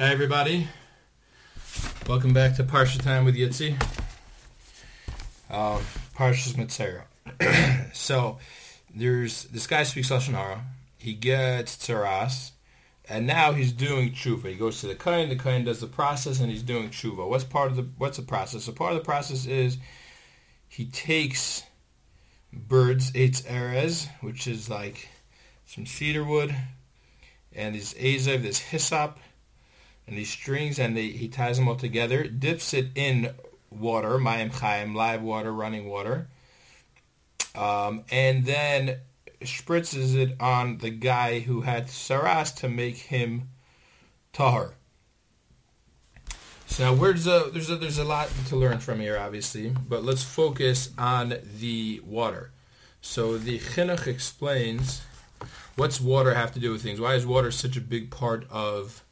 Hi everybody. Welcome back to Parsha Time with Yitzi. Um, Parsha's so there's this guy speaks lashon hara. He gets tzaras, and now he's doing tshuva. He goes to the kain. The kain does the process, and he's doing tshuva. What's part of the What's the process? So part of the process is he takes birds, eitz erez, which is like some cedar wood, and these azav, this hyssop, and these strings, and they, he ties them all together, dips it in water, mayim chayim, live water, running water, um, and then spritzes it on the guy who had tzaras to make him tahar. So now, where's a, there's a, there's a lot to learn from here, obviously, but let's focus on the water. So the chinuch explains what's water have to do with things. Why is water such a big part of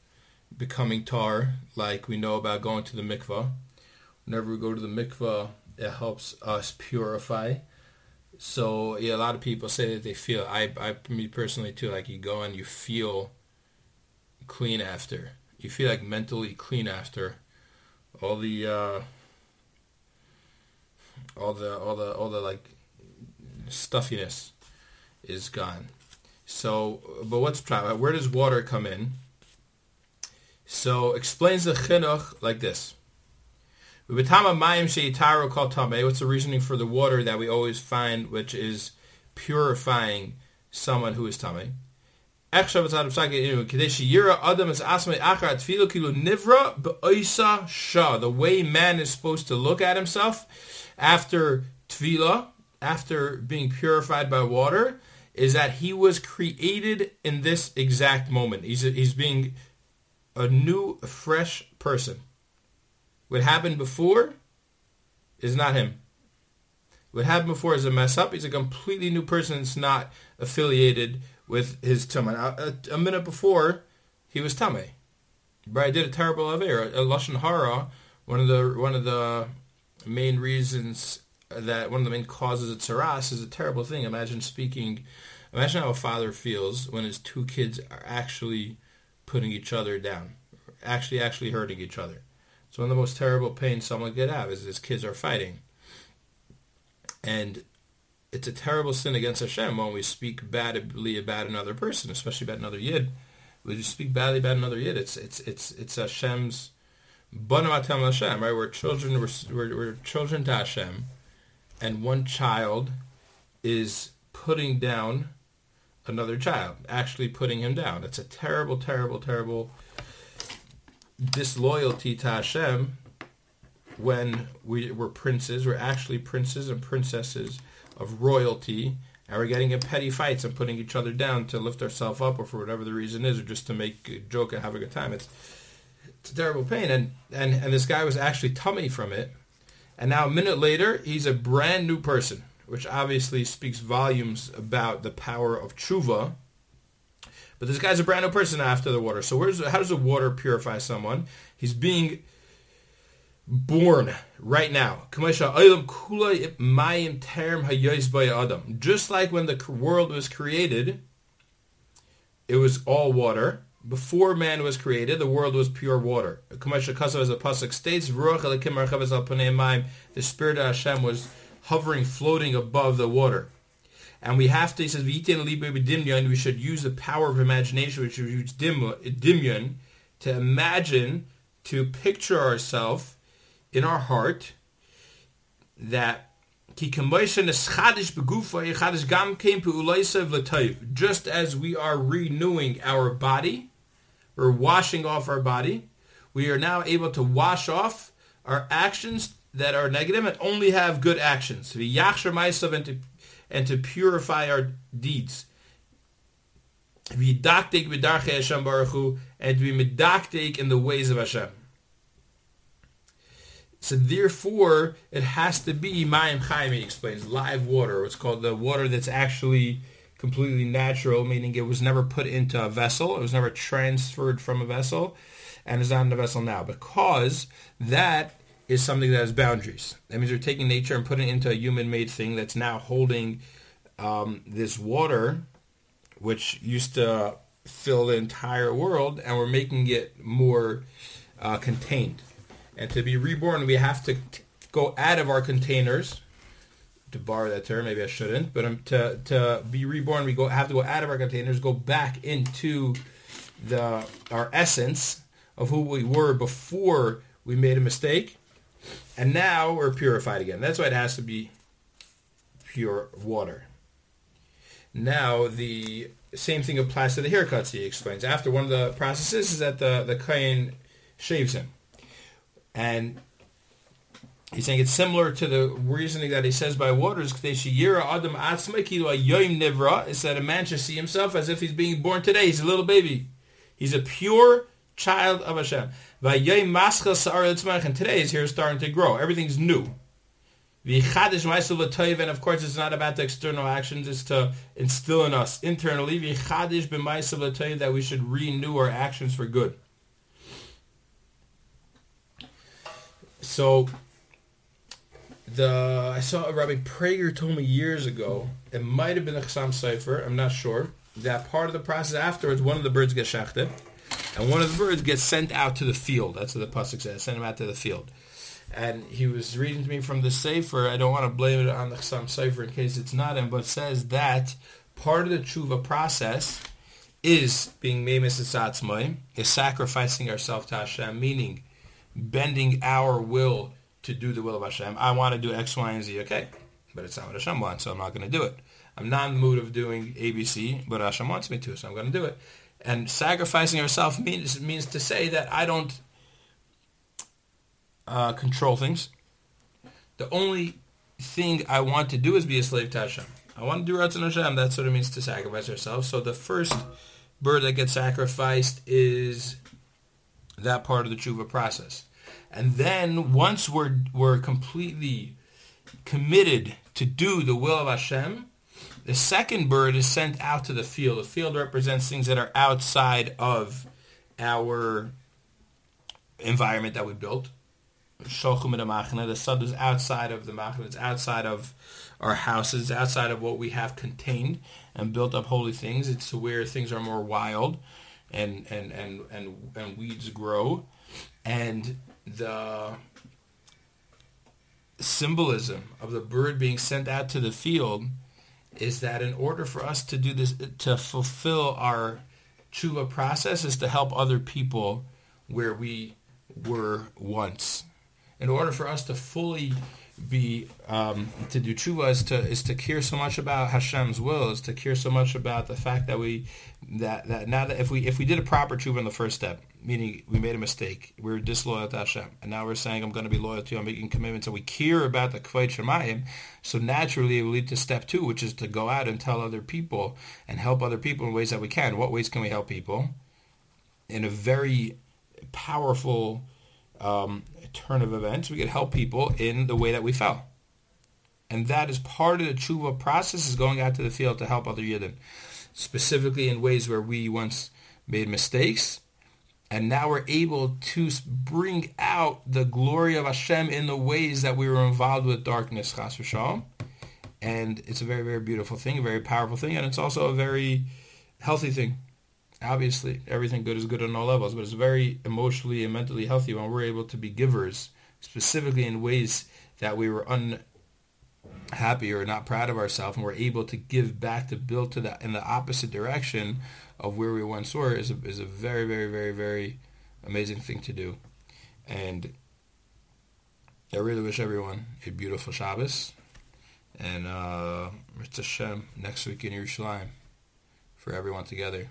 becoming tar, like we know about going to the mikvah. Whenever we go to the mikvah, it helps us purify. So yeah, a lot of people say that they feel. I, I, me personally too. Like you go and you feel clean after. You feel like mentally clean after. All the, uh, all the, all the, all the like stuffiness is gone. So, but what's where does water come in? So explains the chinuch like this. What's the reasoning for the water that we always find, which is purifying someone who is tameh? The way man is supposed to look at himself after tevilah, after being purified by water, is that he was created in this exact moment. He's, he's being a new, fresh person. What happened before is not him. What happened before is a mess up. He's a completely new person. It's not affiliated with his tumah. A, a, minute before, he was tameh. But I did a terrible aver, a lashon hara. One of the one of the main reasons that one of the main causes of tsaras is a terrible thing. Imagine speaking. Imagine how a father feels when his two kids are actually putting each other down, actually actually hurting each other. It's one of the most terrible pains someone could have is his kids are fighting. And it's a terrible sin against Hashem when we speak badly about another person, especially about another yid. When you speak badly about another yid, it's it's it's it's Hashem's Banim Atem Hashem, right? We're children, we're, we're, we're children to Hashem, and one child is putting down another child, actually putting him down. It's a terrible, terrible, terrible disloyalty to Hashem when we were princes. We're actually princes and princesses of royalty, and we're getting in petty fights and putting each other down to lift ourselves up, or for whatever the reason is, or just to make a joke and have a good time. It's it's a terrible pain, and and and this guy was actually tummy from it, and now a minute later, he's a brand new person which obviously speaks volumes about the power of tshuva. But this guy's a brand new person after the water. So where's how does the water purify someone? He's being born right now. Just like when the world was created, it was all water. Before man was created, the world was pure water. As the pasuk states, the spirit of Hashem was hovering, floating above the water. And we have to, he says, we should use the power of imagination, which is use dimyon, to imagine, to picture ourselves in our heart that just as we are renewing our body, we're washing off our body, we are now able to wash off our actions that are negative and only have good actions. To be yachshar and to and to purify our deeds. V'dakdek b'darchei Hashem Baruch Hu, and to be medakdek in the ways of Hashem. So therefore, it has to be Mayim Chaim, he explains, live water. It's called the water that's actually completely natural, meaning it was never put into a vessel. It was never transferred from a vessel and is not in the vessel now. Because that is something that has boundaries. That means we're taking nature and putting it into a human-made thing that's now holding um, this water, which used to fill the entire world, and we're making it more uh, contained. And to be reborn, we have to t- go out of our containers. To borrow that term, maybe I shouldn't, but um, to to be reborn, we go have to go out of our containers, go back into the our essence of who we were before we made a mistake, and now we're purified again. That's why it has to be pure water. Now the same thing applies to the haircuts. He explains after one of the processes is that the the kohen shaves him, and he's saying it's similar to the reasoning that he says by waters. Is that a man should see himself as if he's being born today. He's a little baby. He's a pure child of Hashem. And today is here starting to grow. Everything's new. And of course, it's not about the external actions. It's to instill in us internally that we should renew our actions for good. So, the I saw Rabbi Prager told me years ago. It might have been a Chassam Sofer. I'm not sure. That part of the process afterwards, one of the birds gets shachted, and one of the birds gets sent out to the field. That's what the pasuk says. Send him out to the field and he was reading to me from the Sefer. I don't want to blame it on the Chassam Sofer in case it's not him, but says that part of the tshuva process is being memes esatzmai, is sacrificing ourselves to Hashem, meaning bending our will to do the will of Hashem. I want to do X, Y, and Z. Okay, but it's not what Hashem wants, so I'm not going to do it. I'm not in the mood of doing ABC, but Hashem wants me to, so I'm going to do it. And sacrificing ourselves means means to say that I don't uh, control things. The only thing I want to do is be a slave to Hashem. I want to do Ratzon Hashem. That's what it means to sacrifice ourselves. So the first bird that gets sacrificed is that part of the tshuva process. And then once we're, we're completely committed to do the will of Hashem, the second bird is sent out to the field. The field represents things that are outside of our environment that we built. Sholchum in the Machna. The Sod is outside of the Machna. It's outside of our houses, outside of what we have contained and built up holy things. It's where things are more wild and and and and, and weeds grow. And the symbolism of the bird being sent out to the field is that in order for us to do this, to fulfill our tshuva process, is to help other people where we were once. In order for us to fully be um, to do tshuva is to is to care so much about Hashem's will, is to care so much about the fact that we that that now that if we if we did a proper tshuva in the first step, meaning we made a mistake, we are disloyal to Hashem, and now we're saying I'm going to be loyal to you, I'm making commitments, and we care about the kvod Shamayim. So naturally, it will lead to step two, which is to go out and tell other people and help other people in ways that we can. What ways can we help people? In a very powerful um, turn of events, we could help people in the way that we fell. And that is part of the tshuva process is going out to the field to help other yidden, specifically in ways where we once made mistakes, and now we're able to bring out the glory of Hashem in the ways that we were involved with darkness, chas v'shalom. And it's a very, very beautiful thing, a very powerful thing, and it's also a very healthy thing obviously everything good is good on all levels, but it's very emotionally and mentally healthy when we're able to be givers, specifically in ways that we were unhappy or not proud of ourselves, and we're able to give back to build to that in the opposite direction of where we once were is a, is a very, very, very, very amazing thing to do. And I really wish everyone a beautiful Shabbos. And uh, Hashem next week in Yerushalayim for everyone together.